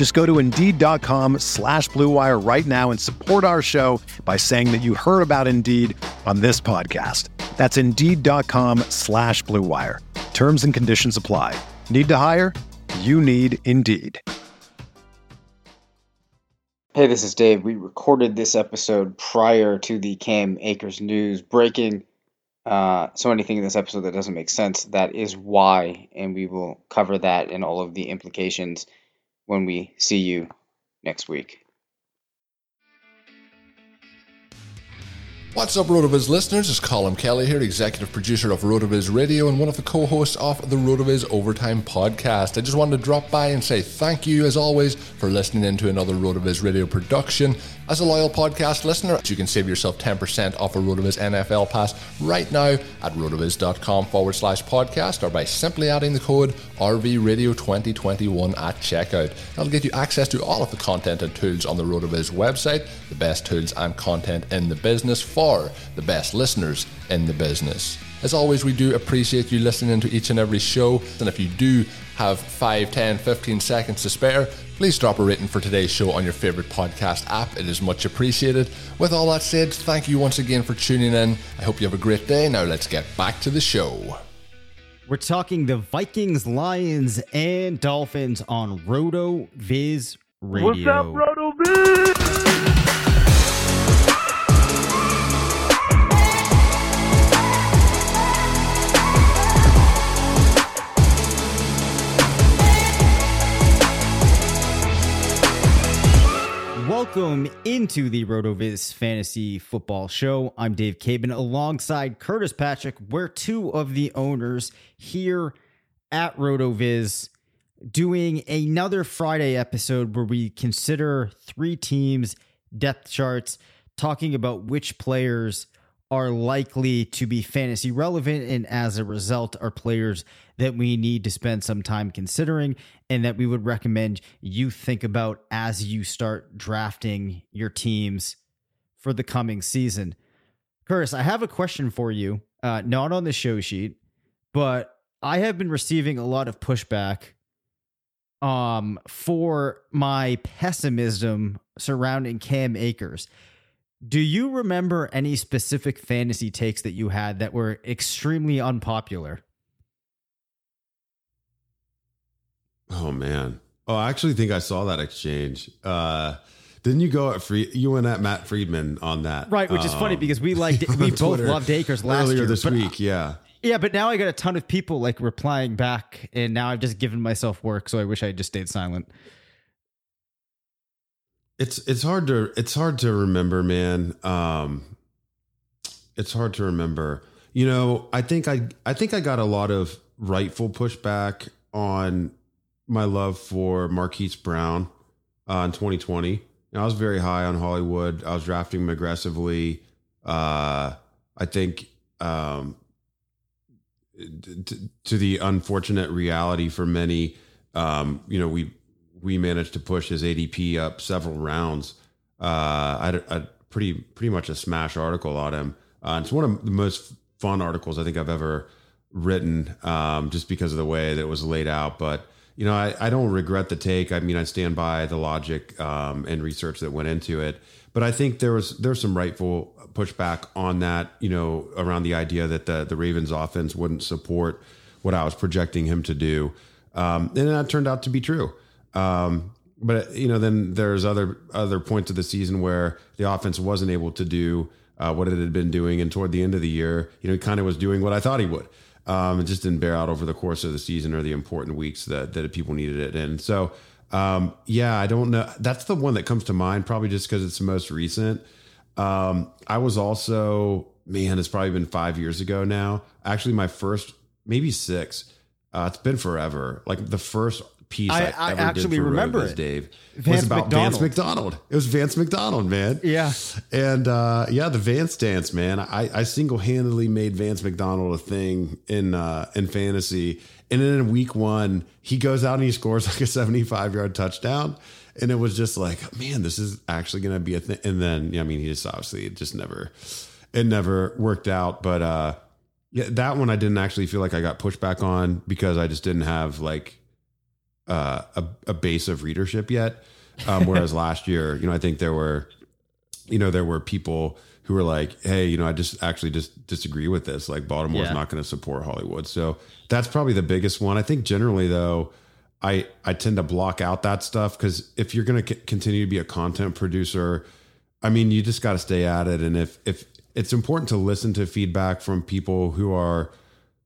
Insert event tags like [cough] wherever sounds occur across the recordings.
Just go to Indeed.com slash BlueWire right now and support our show by saying that you heard about Indeed on this podcast. That's Indeed.com slash BlueWire. Terms and conditions apply. Need to hire? You need Indeed. Hey, this is Dave. We recorded this episode prior to the Cam Akers news breaking. Uh, so anything in this episode that doesn't make sense, that is why, and we will cover that and all of the implications when we see you next week. What's up, RotoViz listeners? It's Colin Kelly here, executive producer of RotoViz Radio and one of the co hosts of the RotoViz Overtime podcast. I just wanted to drop by and say thank you, as always, for listening in to another RotoViz Radio production. As a loyal podcast listener, you can save yourself 10% off a RotoViz NFL pass right now at rotoviz.com forward slash podcast or by simply adding the code RVRadio2021 at checkout. That'll get you access to all of the content and tools on the RotoViz website, the best tools and content in the business for the best listeners in the business. As always, we do appreciate you listening to each and every show. And if you do have 5, 10, 15 seconds to spare, please drop a rating for today's show on your favorite podcast app. It is much appreciated. With all that said, thank you once again for tuning in. I hope you have a great day. Now let's get back to the show. We're talking the Vikings, Lions, and Dolphins on RotoViz Radio. What's up, Roto Viz? Welcome into the RotoViz Fantasy Football Show. I'm Dave Caban alongside Curtis Patrick. We're two of the owners here at RotoViz doing another Friday episode where we consider three teams' depth charts, talking about which players are likely to be fantasy relevant and as a result are players that we need to spend some time considering and that we would recommend you think about as you start drafting your teams for the coming season. Curtis, I have a question for you, uh, not on the show sheet, but I have been receiving a lot of pushback um, for my pessimism surrounding Cam Akers. Do you remember any specific fantasy takes that you had that were extremely unpopular? Oh man. Oh, I actually think I saw that exchange. Uh didn't you go at free you went at Matt Freedman on that? Right, which is funny um, because we liked [laughs] we both Twitter loved Akers last earlier year this but week, yeah. Yeah, but now I got a ton of people like replying back, and now I've just given myself work, so I wish I had just stayed silent. It's it's hard to it's hard to remember, man. Um it's hard to remember. You know, I think I I think I got a lot of rightful pushback on my love for Marquise Brown uh, in 2020. You know, I was very high on Hollywood. I was drafting him aggressively. Uh, I think um, t- to the unfortunate reality for many, um, you know, we we managed to push his ADP up several rounds. Uh, I had pretty pretty much a smash article on him. Uh, it's one of the most fun articles I think I've ever written, um, just because of the way that it was laid out. But you know, I, I don't regret the take. I mean, I stand by the logic um, and research that went into it. But I think there was there's some rightful pushback on that. You know, around the idea that the the Ravens offense wouldn't support what I was projecting him to do, um, and that turned out to be true. Um, but you know, then there's other other points of the season where the offense wasn't able to do uh, what it had been doing, and toward the end of the year, you know, he kind of was doing what I thought he would. Um, it just didn't bear out over the course of the season or the important weeks that that people needed it. And so, um, yeah, I don't know. That's the one that comes to mind, probably just because it's the most recent. Um, I was also, man, it's probably been five years ago now. Actually, my first, maybe six. Uh, it's been forever. Like the first piece I, I- I actually remember it. Dave, Vance was about McDonald. Vance McDonald. It was Vance McDonald, man. Yeah. And uh, yeah, the Vance dance, man. I, I single handedly made Vance McDonald a thing in uh, in fantasy. And then in week one, he goes out and he scores [laughs] like a 75 yard touchdown. And it was just like, man, this is actually going to be a thing. And then, yeah, I mean, he just obviously, it just never, it never worked out. But uh, yeah, that one I didn't actually feel like I got pushback on because I just didn't have like uh, a, a base of readership yet. Um, whereas [laughs] last year, you know, I think there were, you know, there were people who were like, "Hey, you know, I just actually just disagree with this. Like, Baltimore's Yeah. not going to support Hollywood." So that's probably the biggest one. I think generally though, I I tend to block out that stuff because if you're going to c- continue to be a content producer, I mean, you just got to stay at it. And if if it's important to listen to feedback from people who are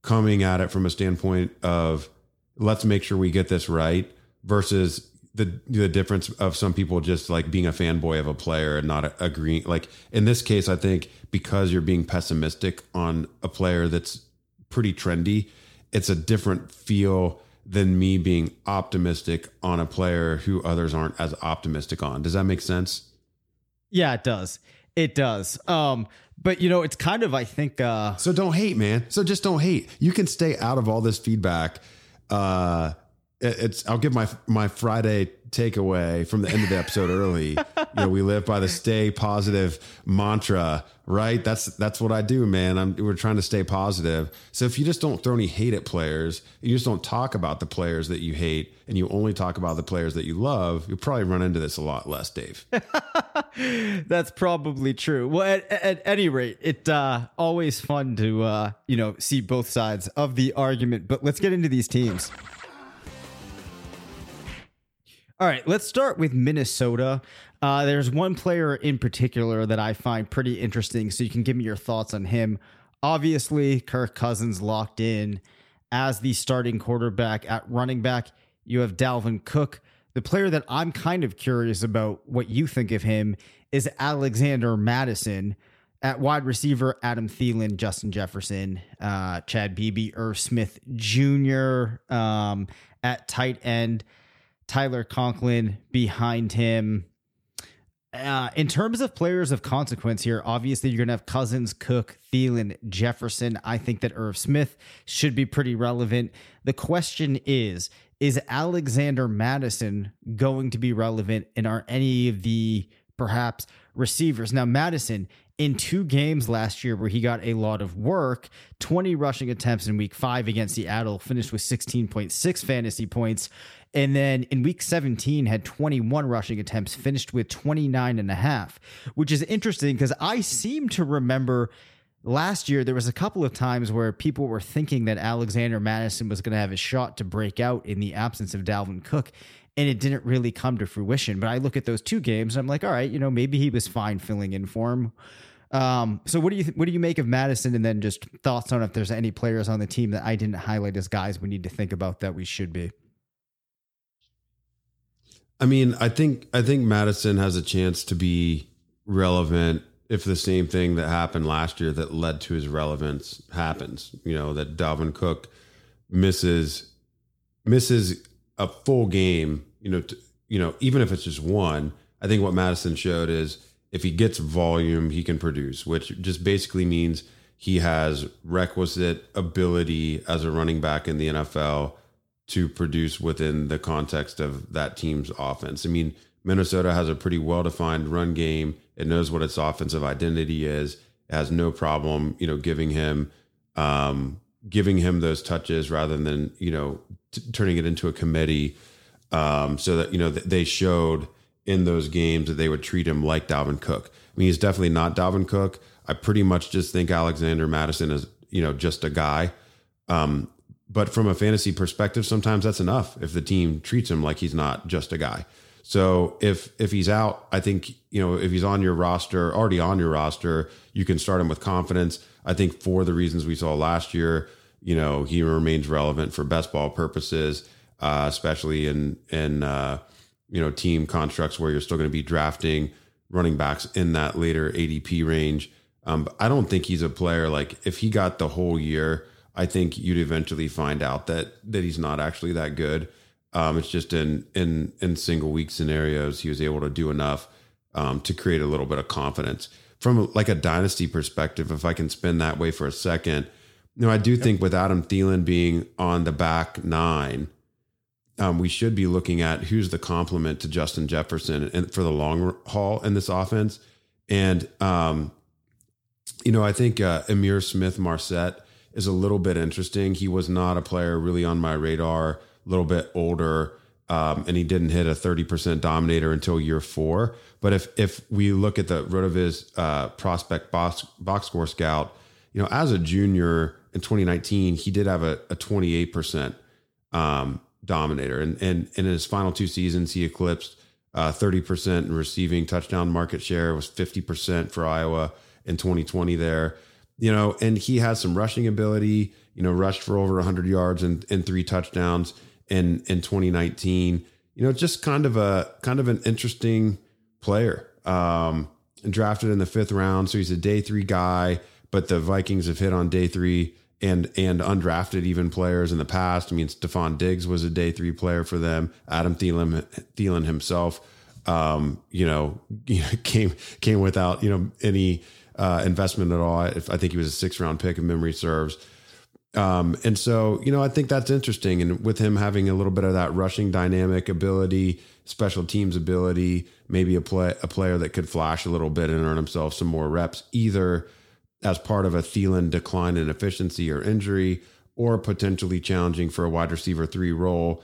coming at it from a standpoint of let's make sure we get this right versus the the difference of some people just like being a fanboy of a player and not agreeing like in this case I think because you're being pessimistic on a player that's pretty trendy it's a different feel than me being optimistic on a player who others aren't as optimistic on does that make sense Yeah, it does. It does. Um, but you know, it's kind of I think uh So don't hate, man. So just don't hate. You can stay out of all this feedback. Uh, it's I'll give my my Friday takeaway from the end of the episode early. [laughs] You know, we live by the stay positive mantra, right? That's that's what I do, man. I'm we're trying to stay positive. So if you just don't throw any hate at players, you just don't talk about the players that you hate, and you only talk about the players that you love, you'll probably run into this a lot less, Dave. [laughs] that's probably true. Well, at, at any rate, it uh always fun to uh you know see both sides of the argument. But let's get into these teams. All right, let's start with Minnesota. Uh, there's one player in particular that I find pretty interesting, so you can give me your thoughts on him. Obviously, Kirk Cousins locked in as the starting quarterback at running back. You have Dalvin Cook. The player that I'm kind of curious about what you think of him is Alexander Mattison. At wide receiver, Adam Thielen, Justin Jefferson, uh, Chad Beebe, Irv Smith Jr. Um, at tight end, Tyler Conklin behind him. Uh, in terms of players of consequence here, obviously you're going to have Cousins, Cook, Thielen, Jefferson. I think that Irv Smith should be pretty relevant. The question is Is Alexander Mattison going to be relevant? And are any of the perhaps receivers? Now, Mattison, in two games last year where he got a lot of work 20 rushing attempts in week five against Seattle, finished with 16.6 fantasy points. And then in week 17 had 21 rushing attempts, finished with 29 and a half, which is interesting because I seem to remember last year there was a couple of times where people were thinking that Alexander Mattison was going to have a shot to break out in the absence of Dalvin Cook. And it didn't really come to fruition. But I look at those two games and I'm like, all right, you know, maybe he was fine filling in for him. Um, so what do you th- what do you make of Mattison? And then just thoughts on if there's any players on the team that I didn't highlight as guys we need to think about that we should be. I mean, I think I think Mattison has a chance to be relevant if the same thing that happened last year that led to his relevance happens. You know, that Dalvin Cook misses misses a full game, you know, t- you know, even if it's just one, I think what Mattison showed is if he gets volume, he can produce, which just basically means he has requisite ability as a running back in the NFL to produce within the context of that team's offense. I mean, Minnesota has a pretty well-defined run game. It knows what its offensive identity is. It has no problem, you know, giving him um, giving him those touches rather than you know t- turning it into a committee. Um, so that you know th- they showed in those games that they would treat him like Dalvin Cook. I mean, he's definitely not Dalvin Cook. I pretty much just think Alexander Mattison is you know just a guy. Um, but from a fantasy perspective, sometimes that's enough if the team treats him like he's not just a guy. So if if he's out, I think you know if he's on your roster, already on your roster, you can start him with confidence. I think for the reasons we saw last year, you know he remains relevant for best ball purposes, uh, especially in in uh, you know team constructs where you're still going to be drafting running backs in that later ADP range. Um, I don't think he's a player like if he got the whole year, I think you'd eventually find out that that he's not actually that good. Um, it's just in in in single week scenarios, he was able to do enough um, to create a little bit of confidence from like a dynasty perspective. If I can spin that way for a second, you know, I do yep. think with Adam Thielen being on the back nine, um, we should be looking at who's the complement to Justin Jefferson and for the long haul in this offense. And um, you know, I think uh, Ihmir Smith-Marsette is a little bit interesting. He was not a player really on my radar a little bit older, um, and he didn't hit a 30% dominator until year four. But if if we look at the Rotoviz uh, prospect box, box score scout, you know, as a junior in 2019, he did have a, a 28% um, dominator. And, and, and in his final two seasons, he eclipsed uh, 30% in receiving touchdown market share, was 50% for Iowa in 2020 there. You know, and he has some rushing ability, you know, rushed for over 100 yards and, and three touchdowns in in 2019. You know, just kind of a kind of an interesting player. Um, and drafted in the fifth round, so he's a day three guy. But the Vikings have hit on day three and and undrafted even players in the past. I mean, Stefon Diggs was a day three player for them. Adam Thielen Thielen himself, um, you know, [laughs] came came without you know any uh, investment at all. I think he was a six round pick if memory serves. Um, and so, you know, I think that's interesting. And with him having a little bit of that rushing dynamic ability, special teams ability, maybe a play a player that could flash a little bit and earn himself some more reps, either as part of a Thielen decline in efficiency or injury, or potentially challenging for a wide receiver three role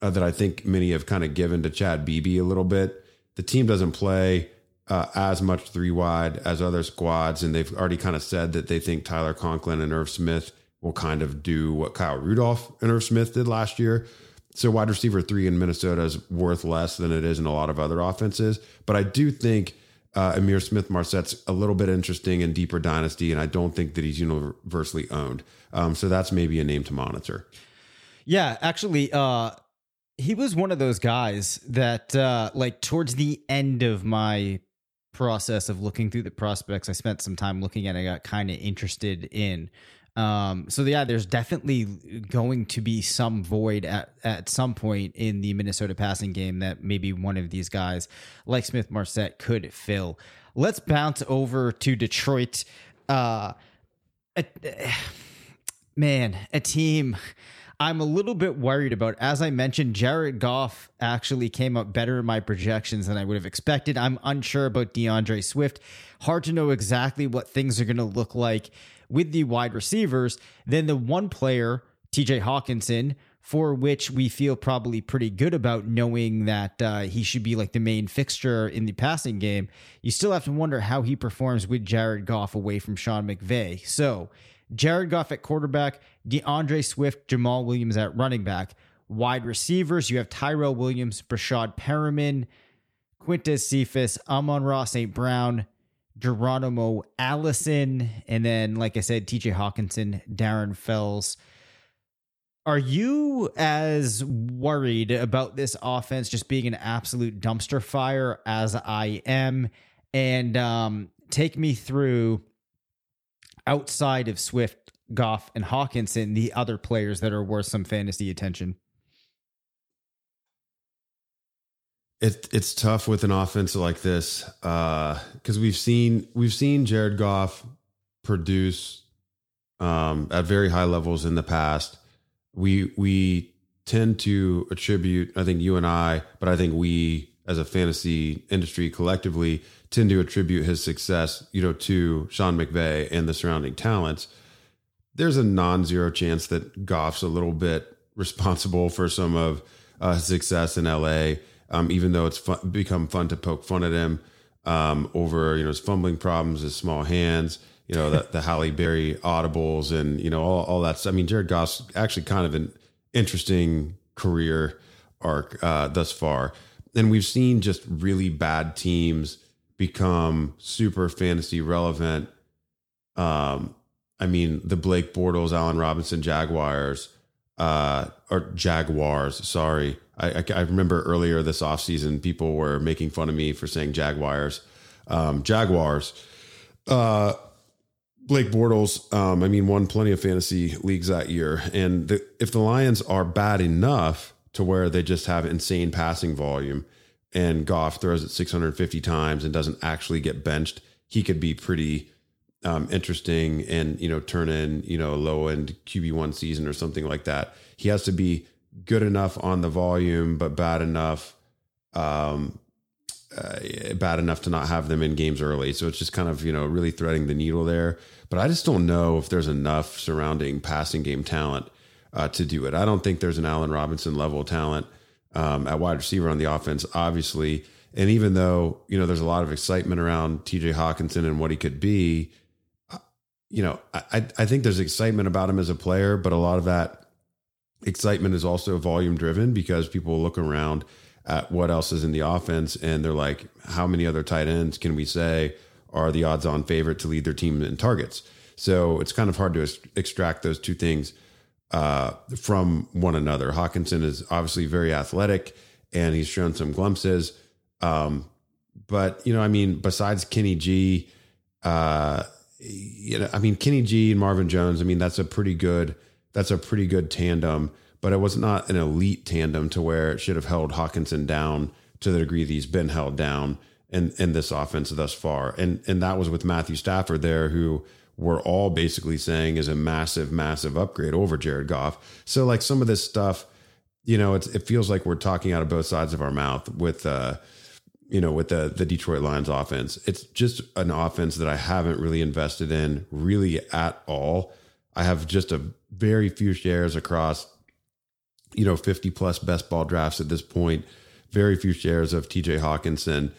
uh, that I think many have kind of given to Chad Beebe a little bit. The team doesn't play uh, as much three wide as other squads, and they've already kind of said that they think Tyler Conklin and Irv Smith will kind of do what Kyle Rudolph and Irv Smith did last year. So wide receiver three in Minnesota is worth less than it is in a lot of other offenses. But I do think uh, Ihmir Smith-Marsette's a little bit interesting in deeper dynasty, and I don't think that he's universally owned. Um, so that's maybe a name to monitor. Yeah, actually, uh, he was one of those guys that, uh, like, towards the end of my process of looking through the prospects, I spent some time looking at. I got kind of interested in. Um, so yeah, there's definitely going to be some void at, at some point in the Minnesota passing game that maybe one of these guys like Smith-Marsette could fill. Let's bounce over to Detroit. Uh, a, [sighs] man, a team I'm a little bit worried about. As I mentioned, Jared Goff actually came up better in my projections than I would have expected. I'm unsure about DeAndre Swift. Hard to know exactly what things are going to look like with the wide receivers, then the one player, TJ Hockenson, for which we feel probably pretty good about knowing that uh, he should be like the main fixture in the passing game, you still have to wonder how he performs with Jared Goff away from Sean McVay. So, Jared Goff at quarterback, DeAndre Swift, Jamaal Williams at running back. Wide receivers, you have Tyrell Williams, Breshad Perriman, Quintez Cephus, Amon-Ra St. Brown, Geronimo Allison, and then, like I said, TJ Hockenson, Darren Fells. Are you as worried about this offense just being an absolute dumpster fire as I am? And um, take me through outside of Swift, Goff, and Hockenson, the other players that are worth some fantasy attention. It, it's tough with an offense like this because uh, we've seen we've seen Jared Goff produce um, at very high levels in the past. We we tend to attribute, I think you and I, but I think we as a fantasy industry collectively tend to attribute his success, you know, to Sean McVay and the surrounding talents. There's a non-zero chance that Goff's a little bit responsible for some of uh, success in LA um, even though it's fun, become fun to poke fun at him um, over you know his fumbling problems, his small hands, you know the, the Halle Berry audibles, and you know all, all that. I mean, Jared Goff's actually kind of an interesting career arc uh, thus far. and we've seen just really bad teams become super fantasy relevant. Um, I mean, the Blake Bortles, Allen Robinson Jaguars, uh, or Jaguars, sorry. I, I, I remember earlier this offseason, people were making fun of me for saying Jaguars. Um, Jaguars. Uh, Blake Bortles, um, I mean, won plenty of fantasy leagues that year. And the, if the Lions are bad enough to where they just have insane passing volume and Goff throws it 650 times and doesn't actually get benched, he could be pretty um, interesting and, you know, turn in, you know, low end QB1 season or something like that. He has to be good enough on the volume, but bad enough, um, uh, bad enough to not have them in games early. So it's just kind of, you know, really threading the needle there. But I just don't know if there's enough surrounding passing game talent uh, to do it. I don't think there's an Allen Robinson level talent um, at wide receiver on the offense, obviously. And even though, you know, there's a lot of excitement around TJ Hockenson and what he could be, uh, you know, I, I think there's excitement about him as a player, but a lot of that excitement is also volume driven because people look around at what else is in the offense and they're like, how many other tight ends can we say are the odds on favorite to lead their team in targets? So it's kind of hard to extract those two things uh, from one another. Hockenson is obviously very athletic and he's shown some glimpses. Um, but, you know, I mean, besides Kenny G, uh, you know, I mean, Kenny G and Marvin Jones, I mean, that's a pretty good, that's a pretty good tandem, but it was not an elite tandem to where it should have held Hockenson down to the degree that he's been held down in, in this offense thus far. And, and that was with Matthew Stafford there, who, we're all basically saying is a massive, massive upgrade over Jared Goff. So like some of this stuff, you know, it's, it feels like we're talking out of both sides of our mouth with, uh, you know, with the the Detroit Lions offense. It's just an offense that I haven't really invested in really at all. I have just a very few shares across, you know, 50 plus best ball drafts at this point, very few shares of TJ Hockenson,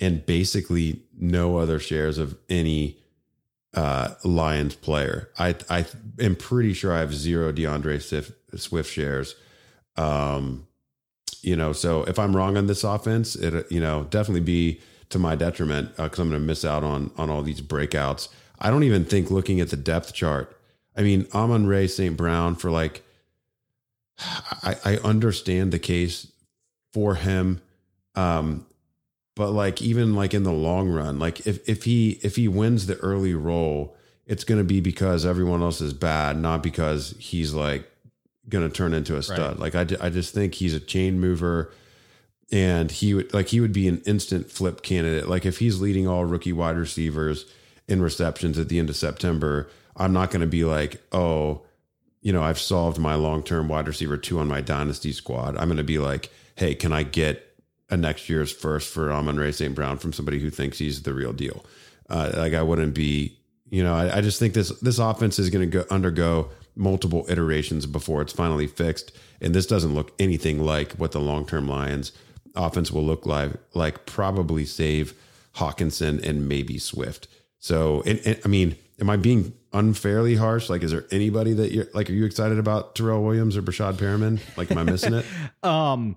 and basically no other shares of any uh, Lions player. I I am pretty sure I have zero DeAndre Swift, shares. Um, you know, so if I'm wrong on this offense, it you know definitely be to my detriment because uh, I'm going to miss out on on all these breakouts. I don't even think looking at the depth chart. I mean, Amon-Ra St. Brown for like, [sighs] I, I understand the case for him. Um, but like even like in the long run like if if he if he wins the early role it's going to be because everyone else is bad not because he's like going to turn into a stud. Right. like I, I just think he's a chain mover and he would like he would be an instant flip candidate. Like if he's leading all rookie wide receivers in receptions at the end of September I'm not going to be like oh you know I've solved my long-term wide receiver 2 on my dynasty squad. I'm going to be like hey can I get a next year's first for Amon-Ra St. Brown from somebody who thinks he's the real deal. Uh, like I wouldn't be, you know, I, I just think this this offense is going to go undergo multiple iterations before it's finally fixed. And this doesn't look anything like what the long term Lions offense will look like. Like probably save Hockenson and maybe Swift. So, and, and, I mean, am I being unfairly harsh? Like, is there anybody that you're like? Are you excited about Terrell Williams or Breshad Perriman? Like, am I missing it? [laughs] um.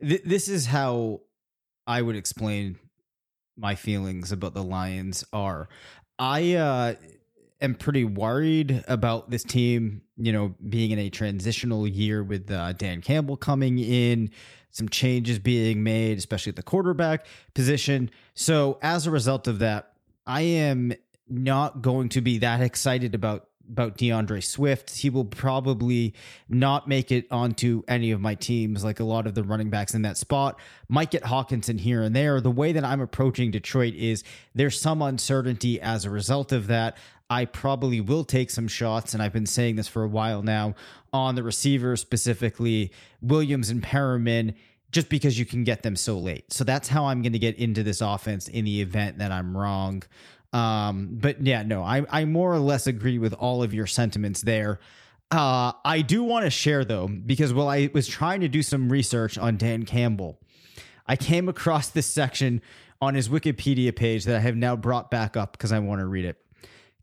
Th- this is how I would explain my feelings about the Lions are. I uh, am pretty worried about this team, you know, being in a transitional year with uh, Dan Campbell coming in, some changes being made, especially at the quarterback position. So as a result of that, I am not going to be that excited about about DeAndre Swift. He will probably not make it onto any of my teams, like a lot of the running backs in that spot. Might get Hockenson here and there. The way that I'm approaching Detroit is there's some uncertainty as a result of that. I probably will take some shots, and I've been saying this for a while now on the receivers, specifically Williams and Perriman just because you can get them so late. So that's how I'm going to get into this offense in the event that I'm wrong. Um, but yeah, no, I, I more or less agree with all of your sentiments there. Uh, I do want to share though, because while I was trying to do some research on Dan Campbell, I came across this section on his Wikipedia page that I have now brought back up because I want to read it.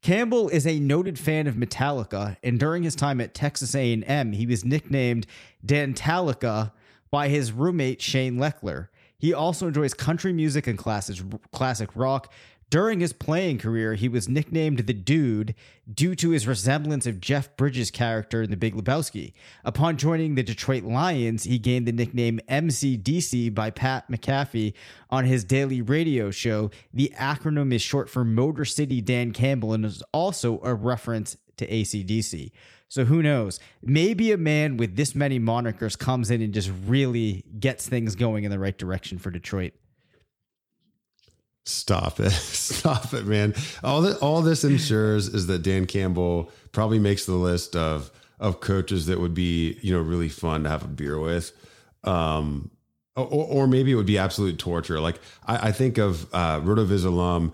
Campbell is a noted fan of Metallica, and during his time at Texas A&M, he was nicknamed Dan Dantalica by his roommate Shane Lechler. He also enjoys country music and classic classic rock. During his playing career, he was nicknamed the Dude due to his resemblance of Jeff Bridges' character in The Big Lebowski. Upon joining the Detroit Lions, he gained the nickname MCDC by Pat McAfee on his daily radio show. The acronym is short for Motor City Dan Campbell and is also a reference to ACDC. So who knows? Maybe a man with this many monikers comes in and just really gets things going in the right direction for Detroit. Stop it. [laughs] Stop it, man. All that all this ensures is that Dan Campbell probably makes the list of of coaches that would be, you know, really fun to have a beer with. Um or, or maybe it would be absolute torture. Like I, I think of uh Rotoviz alum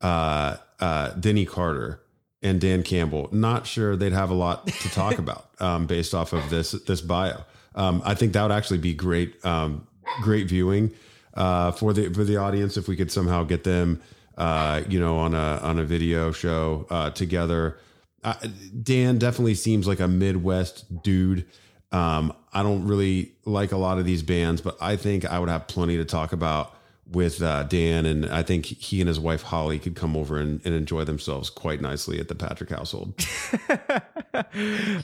uh uh Denny Carter and Dan Campbell. Not sure they'd have a lot to talk [laughs] about um based off of this this bio. Um I think that would actually be great um great viewing uh, for the for the audience if we could somehow get them uh, you know on a on a video show uh, together. Uh, Dan definitely seems like a Midwest dude. Um, I don't really like a lot of these bands, but I think I would have plenty to talk about with uh, Dan, and I think he and his wife Holly could come over and, and enjoy themselves quite nicely at the Patrick household. [laughs] [laughs] All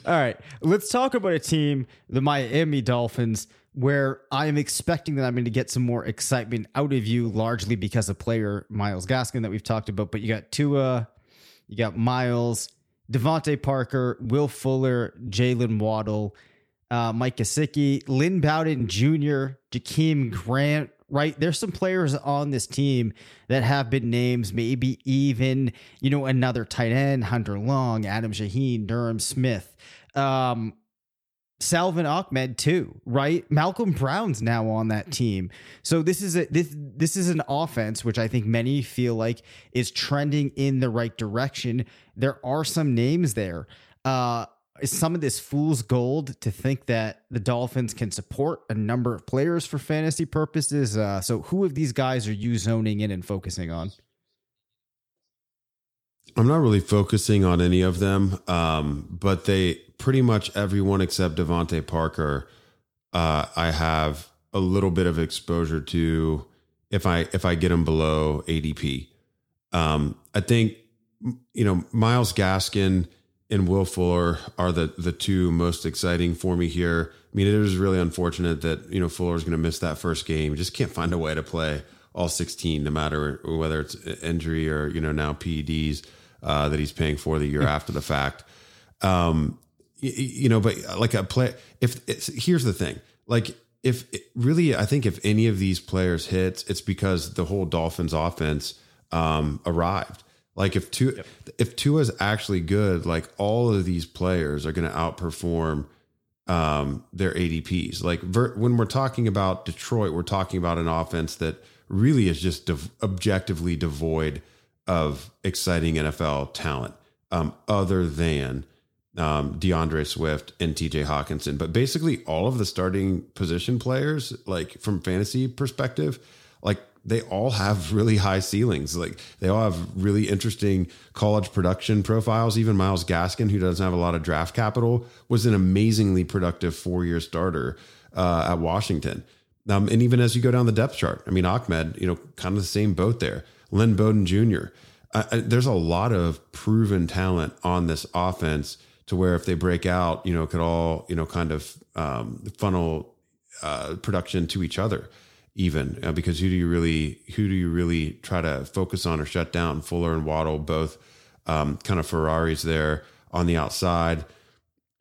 right, let's talk about a team, the Miami Dolphins, where I'm expecting that I'm going to get some more excitement out of you, largely because of player Myles Gaskin that we've talked about. But you got Tua, you got Myles, DeVante Parker, Will Fuller, Jaylen Waddle, uh, Mike Gesicki, Lynn Bowden Jr., Jakeem Grant. Right, there's some players on this team that have been names, maybe even you know another tight end, Hunter Long, Adam Shaheen, Durham Smith. Um, Salvon Ahmed too, right? Malcolm Brown's now on that team. So this is a this this is an offense which I think many feel like is trending in the right direction. There are some names there. Uh is some of this fool's gold to think that the Dolphins can support a number of players for fantasy purposes. Uh, so who of these guys are you zoning in and focusing on? I'm not really focusing on any of them, um, but they pretty much everyone except DeVante Parker. Uh, I have a little bit of exposure to if I if I get him below ADP. Um, I think you know Myles Gaskin and Will Fuller are the the two most exciting for me here. I mean, it is really unfortunate that you know Fuller is going to miss that first game. just can't find a way to play all 16, no matter whether it's injury or you know now PEDs uh, that he's paying for the year after the fact. Um, you, you know, but like a play, if here's the thing, like if really, I think if any of these players hits, it's because the whole Dolphins offense um, arrived. Like if two, yep. if Tua is actually good, like all of these players are going to outperform um, their ADPs. Like ver- when we're talking about Detroit, we're talking about an offense that really is just objectively devoid of exciting NFL talent, um, other than um, DeAndre Swift and TJ Hockenson. But basically, all of the starting position players, like from fantasy perspective, like they all have really high ceilings. Like they all have really interesting college production profiles. Even Myles Gaskin, who doesn't have a lot of draft capital, was an amazingly productive four year starter uh, at Washington. Um, and even as you go down the depth chart, I mean, Ahmed, you know, kind of the same boat there. Lynn Bowden Jr. Uh, there's a lot of proven talent on this offense to where if they break out, you know, could all, you know, kind of um, funnel uh, production to each other even uh, because who do you really who do you really try to focus on or shut down? Fuller and Waddle both um, kind of Ferraris there on the outside,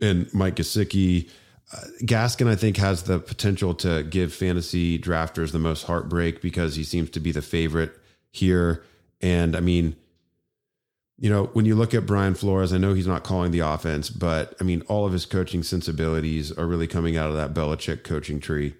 and Mike Gesicki. Uh, Gaskin, I think, has the potential to give fantasy drafters the most heartbreak because he seems to be the favorite here. And I mean, you know, when you look at Brian Flores, I know he's not calling the offense, but I mean, all of his coaching sensibilities are really coming out of that Belichick coaching tree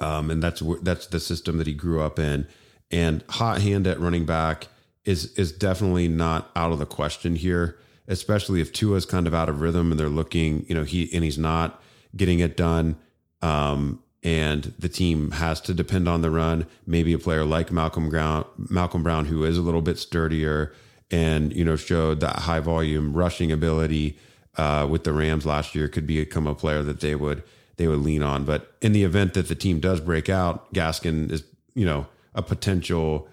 um, and that's that's the system that he grew up in. And hot hand at running back is is definitely not out of the question here, especially if Tua's kind of out of rhythm and they're looking, you know, he and he's not getting it done. Um, and the team has to depend on the run. Maybe a player like Malcolm Brown, Malcolm Brown, who is a little bit sturdier and you know showed that high volume rushing ability uh, with the Rams last year, could become a player that they would they would lean on. But in the event that the team does break out, Gaskin is, you know, a potential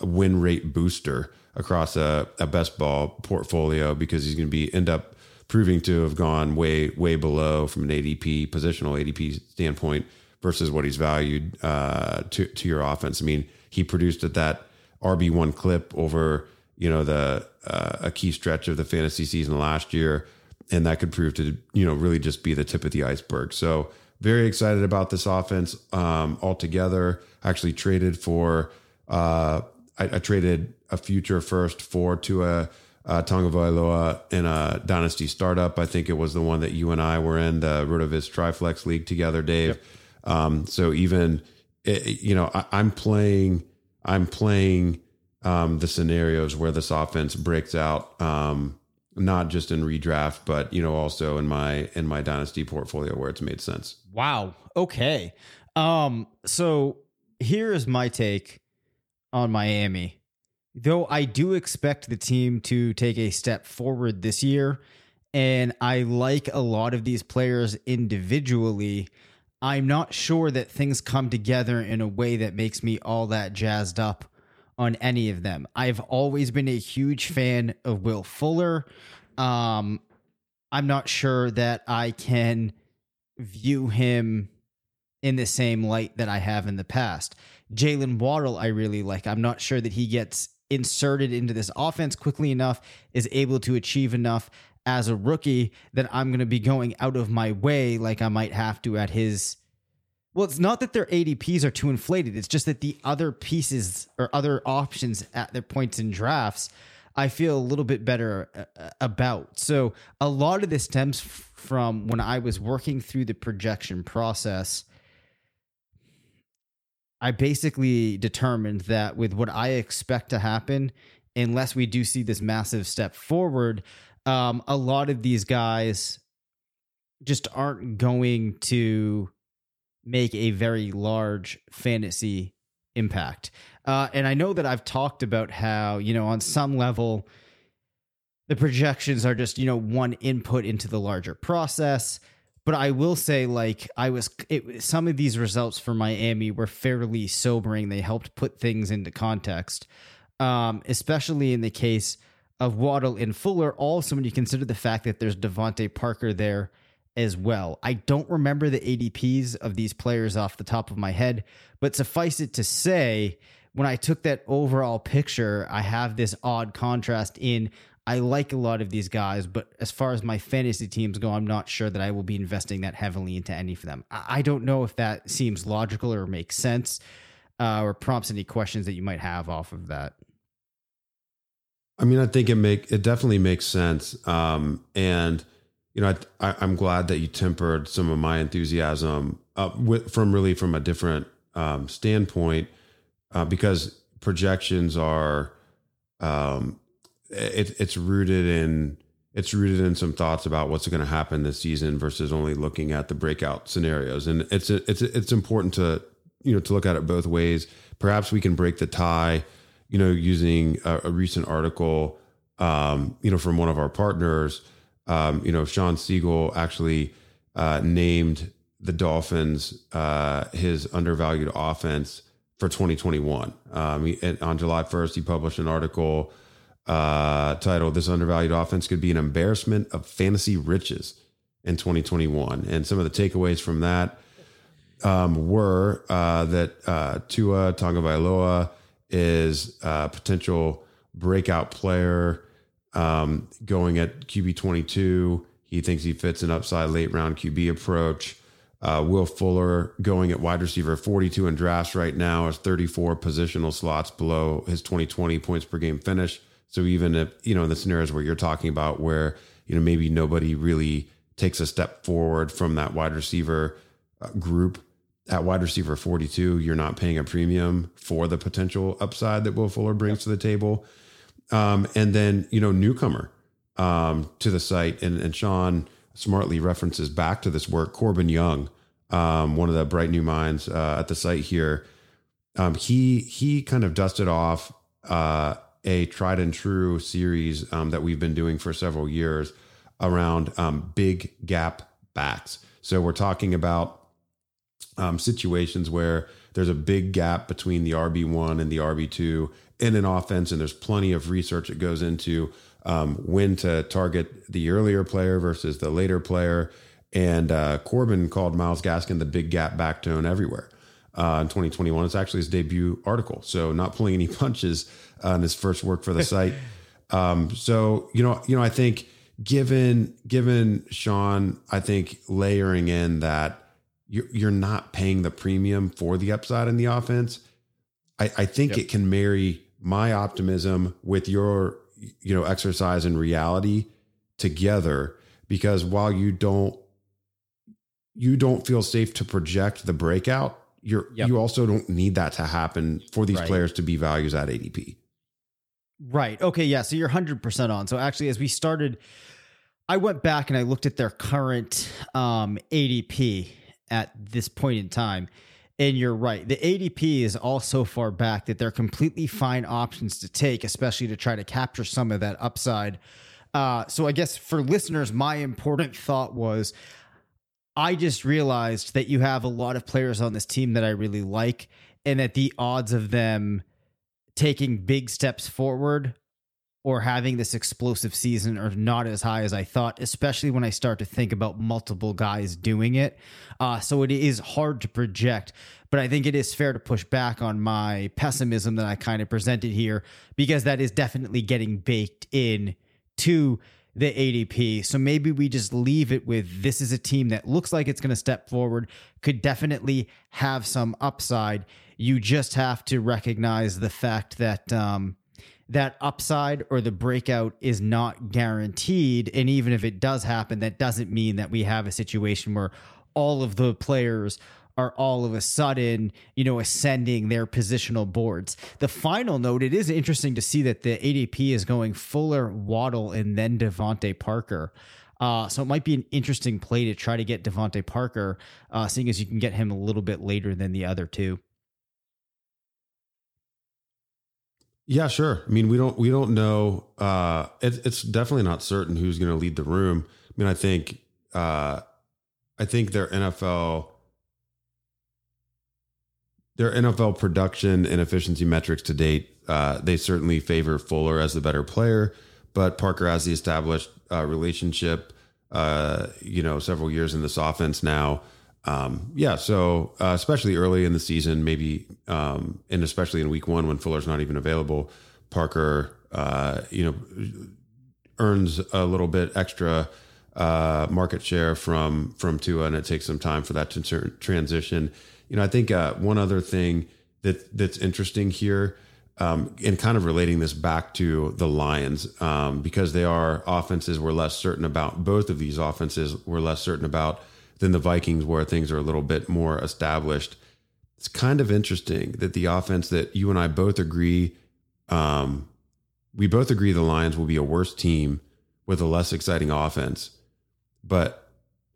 win rate booster across a, a best ball portfolio because he's going to be end up proving to have gone way, way below from an ADP positional ADP standpoint versus what he's valued uh, to, to your offense. I mean, he produced at that RB1 clip over, you know, the, uh, a key stretch of the fantasy season last year and that could prove to you know really just be the tip of the iceberg. So very excited about this offense um, altogether. Actually traded for uh, I, I, traded a future first for to a uh, Tagovailoa in a dynasty startup. I think it was the one that you and I were in the Rotoviz Triflex League together, Dave. Yep. Um, so even it, eh, you know I, I'm playing I'm playing um, the scenarios where this offense breaks out. Um, not just in redraft, but you know also in my in my dynasty portfolio where it's made sense. Wow. Okay. Um. So here is my take on Miami. Though I do expect the team to take a step forward this year, and I like a lot of these players individually. I'm not sure that things come together in a way that makes me all that jazzed up on any of them. I've always been a huge fan of Will Fuller. Um, I'm not sure that I can view him in the same light that I have in the past. Jaylen Waddle, I really like. I'm not sure that he gets inserted into this offense quickly enough, is able to achieve enough as a rookie that I'm going to be going out of my way like I might have to at his well, it's not that their ADPs are too inflated. It's just that the other pieces or other options at their points in drafts, I feel a little bit better uh, about. So a lot of this stems from when I was working through the projection process. I basically determined that with what I expect to happen, unless we do see this massive step forward, um, a lot of these guys just aren't going to make a very large fantasy impact. Uh, and I know that I've talked about how, you know, on some level, the projections are just, you know, one input into the larger process. But I will say, like, I was, it, some of these results for Miami were fairly sobering. They helped put things into context, um, especially in the case of Waddle and Fuller. Also, when you consider the fact that there's DeVante Parker there as well. I don't remember the ADPs of these players off the top of my head, but suffice it to say, when I took that overall picture, I have this odd contrast in I like a lot of these guys, but as far as my fantasy teams go, I'm not sure that I will be investing that heavily into any of them. I don't know if that seems logical or makes sense uh, or prompts any questions that you might have off of that. I mean, I think it make it definitely makes sense. Um, and you know, I, am glad that you tempered some of my enthusiasm uh, with, from really from a different um, standpoint uh, because projections are um, it, it's rooted in it's rooted in some thoughts about what's going to happen this season versus only looking at the breakout scenarios. And it's it's it's important to you know to look at it both ways. Perhaps we can break the tie you know using a, a recent article um, you know from one of our partners um, you know Shawn Siegele actually uh, named the Dolphins uh, his undervalued offense for 2021. Um, he, on July 1st, he published an article uh, titled "This Undervalued Offense Could Be an Embarrassment of Fantasy Riches in 2021." And some of the takeaways from that um, were uh, that uh, Tua Tagovailoa is a potential breakout player um, going at QB 22. He thinks he fits an upside late round QB approach. Uh, Will Fuller going at wide receiver 42 in drafts right now is 34 positional slots below his 2020 points per game finish. So even if, you know, in the scenarios where you're talking about where, you know, maybe nobody really takes a step forward from that wide receiver uh, group at wide receiver 42, you're not paying a premium for the potential upside that Will Fuller brings to the table. Um, and then, you know, newcomer um, to the site and, and Shawn, smartly references back to this work. Corbin Young, um, one of the bright new minds uh, at the site here, um, he he kind of dusted off uh, a tried and true series um, that we've been doing for several years around um, big gap backs. So we're talking about situations where there's a big gap between the RB one and the RB two in an offense, and there's plenty of research that goes into um, when to target the earlier player versus the later player. And uh, Corbin called Myles Gaskin the big gap back tone everywhere. Uh, in 2021, it's actually his debut article. So not pulling any [laughs] punches uh, in his first work for the site. [laughs] Um, so you know, you know, I think given given Shawn, I think layering in that you're you're not paying the premium for the upside in the offense. I, I think yep. it can marry my optimism with your you know exercise and reality together because while you don't you don't feel safe to project the breakout you're yep. you also don't need that to happen for these right. players to be values at ADP right okay yeah so you're 100% on so actually as we started I went back and I looked at their current um, ADP at this point in time and you're right. The ADP is all so far back that they're completely fine options to take, especially to try to capture some of that upside. Uh, so I guess for listeners, my important thought was I just realized that you have a lot of players on this team that I really like, and that the odds of them taking big steps forward or having this explosive season are not as high as I thought, especially when I start to think about multiple guys doing it. Uh, so it is hard to project, but I think it is fair to push back on my pessimism that I kind of presented here because that is definitely getting baked in to the ADP. So maybe we just leave it with this is a team that looks like it's going to step forward, could definitely have some upside. You just have to recognize the fact that um, that upside or the breakout is not guaranteed. And even if it does happen, that doesn't mean that we have a situation where all of the players are all of a sudden, you know, ascending their positional boards. The final note, it is interesting to see that the ADP is going Fuller, Waddle, and then DeVante Parker. Uh, so it might be an interesting play to try to get DeVante Parker, uh, seeing as you can get him a little bit later than the other two. Yeah, sure. I mean, we don't we don't know. Uh, it, it's definitely not certain who's going to lead the room. I mean, I think uh, I think their NFL their NFL production and efficiency metrics to date, uh, they certainly favor Fuller as the better player, but Parker has the established uh, relationship. Uh, you know, several years in this offense now um, yeah, so uh, especially early in the season, maybe, um, and especially in week one when Fuller's not even available, Parker, uh, you know, earns a little bit extra uh, market share from from Tua, and it takes some time for that to transition. You know, I think uh, one other thing that that's interesting here um, and kind of relating this back to the Lions um, because they are offenses we're less certain about. Both of these offenses we're less certain about than the Vikings, where things are a little bit more established. It's kind of interesting that the offense that you and I both agree, um, we both agree the Lions will be a worse team with a less exciting offense. But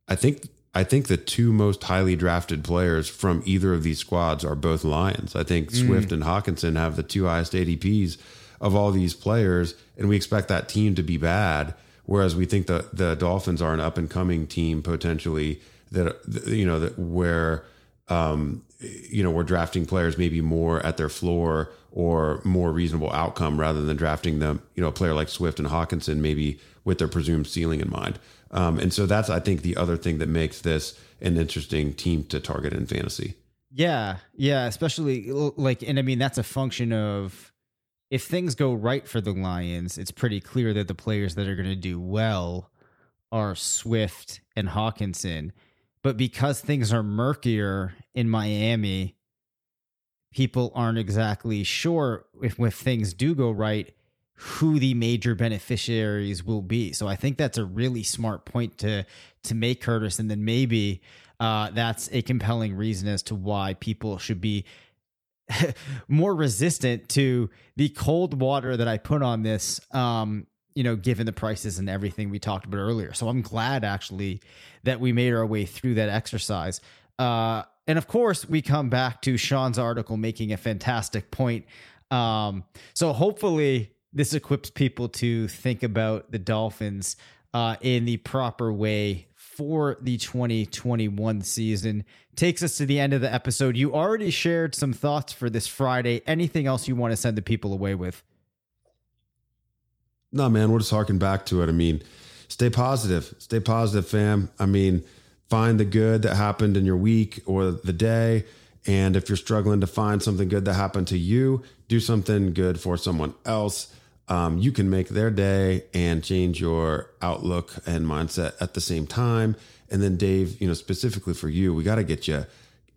I think I think the two most highly drafted players from either of these squads are both Lions. I think mm. Swift and Hockenson have the two highest ADPs of all these players, and we expect that team to be bad. Whereas we think the the Dolphins are an up and coming team potentially that you know that where um, you know we're drafting players maybe more at their floor or more reasonable outcome rather than drafting them you know a player like Swift and Hockenson maybe with their presumed ceiling in mind. Um, and so that's I think the other thing that makes this an interesting team to target in fantasy. Yeah, yeah, especially like, and I mean that's a function of if things go right for the Lions, it's pretty clear that the players that are going to do well are Swift and Hockenson. But because things are murkier in Miami, people aren't exactly sure if, if things do go right, who the major beneficiaries will be. So I think that's a really smart point to to make, Curtis. And then maybe uh, that's a compelling reason as to why people should be [laughs] more resistant to the cold water that I put on this um, you know, given the prices and everything we talked about earlier. So I'm glad actually that we made our way through that exercise. Uh, and of course, we come back to Shawn's article making a fantastic point. Um, so hopefully, this equips people to think about the Dolphins uh, in the proper way for the 2021 season. Takes us to the end of the episode. You already shared some thoughts for this Friday. Anything else you want to send the people away with? No, man, we'll just harken back to it. I mean, stay positive. Stay positive, fam. I mean, find the good that happened in your week or the day. And if you're struggling to find something good that happened to you, do something good for someone else. Um, you can make their day and change your outlook and mindset at the same time. And then, Dave, you know, specifically for you, we got to get you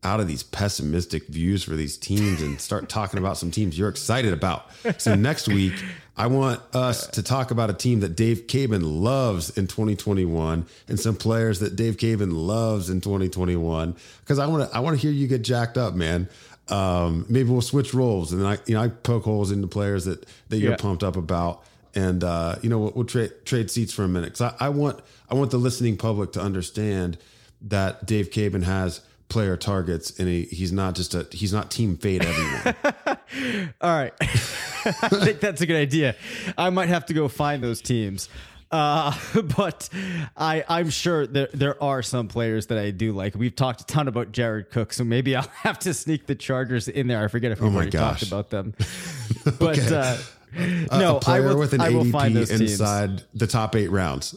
out of these pessimistic views for these teams and start talking about some teams you're excited about. So next week, I want us to talk about a team that Dave Caban loves in 2021 and some players that Dave Caban loves in 2021 because I want to I want to hear you get jacked up, man. Um, maybe we'll switch roles and then I you know I poke holes into players that that you're yeah. pumped up about and uh, you know we'll, we'll trade trade seats for a minute because I, I want I want the listening public to understand that Dave Caban has player targets and he, he's not just a he's not team fade everyone. [laughs] All right. [laughs] I think that's a good idea. I might have to go find those teams. Uh, [laughs] but I, I'm sure there there are some players that I do like. We've talked a ton about Jared Cook, so maybe I'll have to sneak the Chargers in there. I forget if we've oh already gosh. talked about them. But okay. uh, no, a player I will, with an I ADP inside teams. the top eight rounds.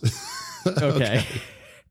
okay. okay.